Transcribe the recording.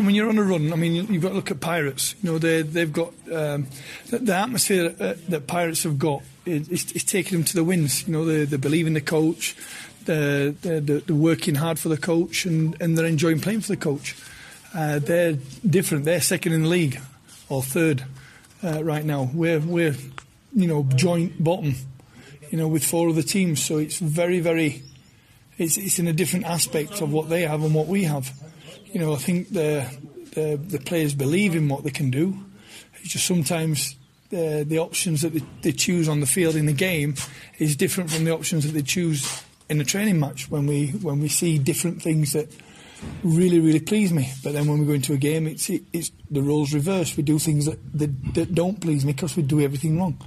When you're on a run, I mean, you've got to look at Pirates. You know, they they've got um, the, the, atmosphere that, that, Pirates have got is, taking them to the wins. You know, they, they believe in the coach, they're, they're, they're, working hard for the coach, and, and they're enjoying playing for the coach. Uh, they're different. They're second in the league or third uh, right now. We're we're you know joint bottom, you know, with four other teams. So it's very very, it's it's in a different aspect of what they have and what we have you know, I think the, the, the players believe in what they can do. It's just sometimes the, the options that they, they, choose on the field in the game is different from the options that they choose in the training match when we when we see different things that really really please me. But then when we go into a game, it's it, it's the roles reversed. We do things that, that, that don't please me because we do everything wrong.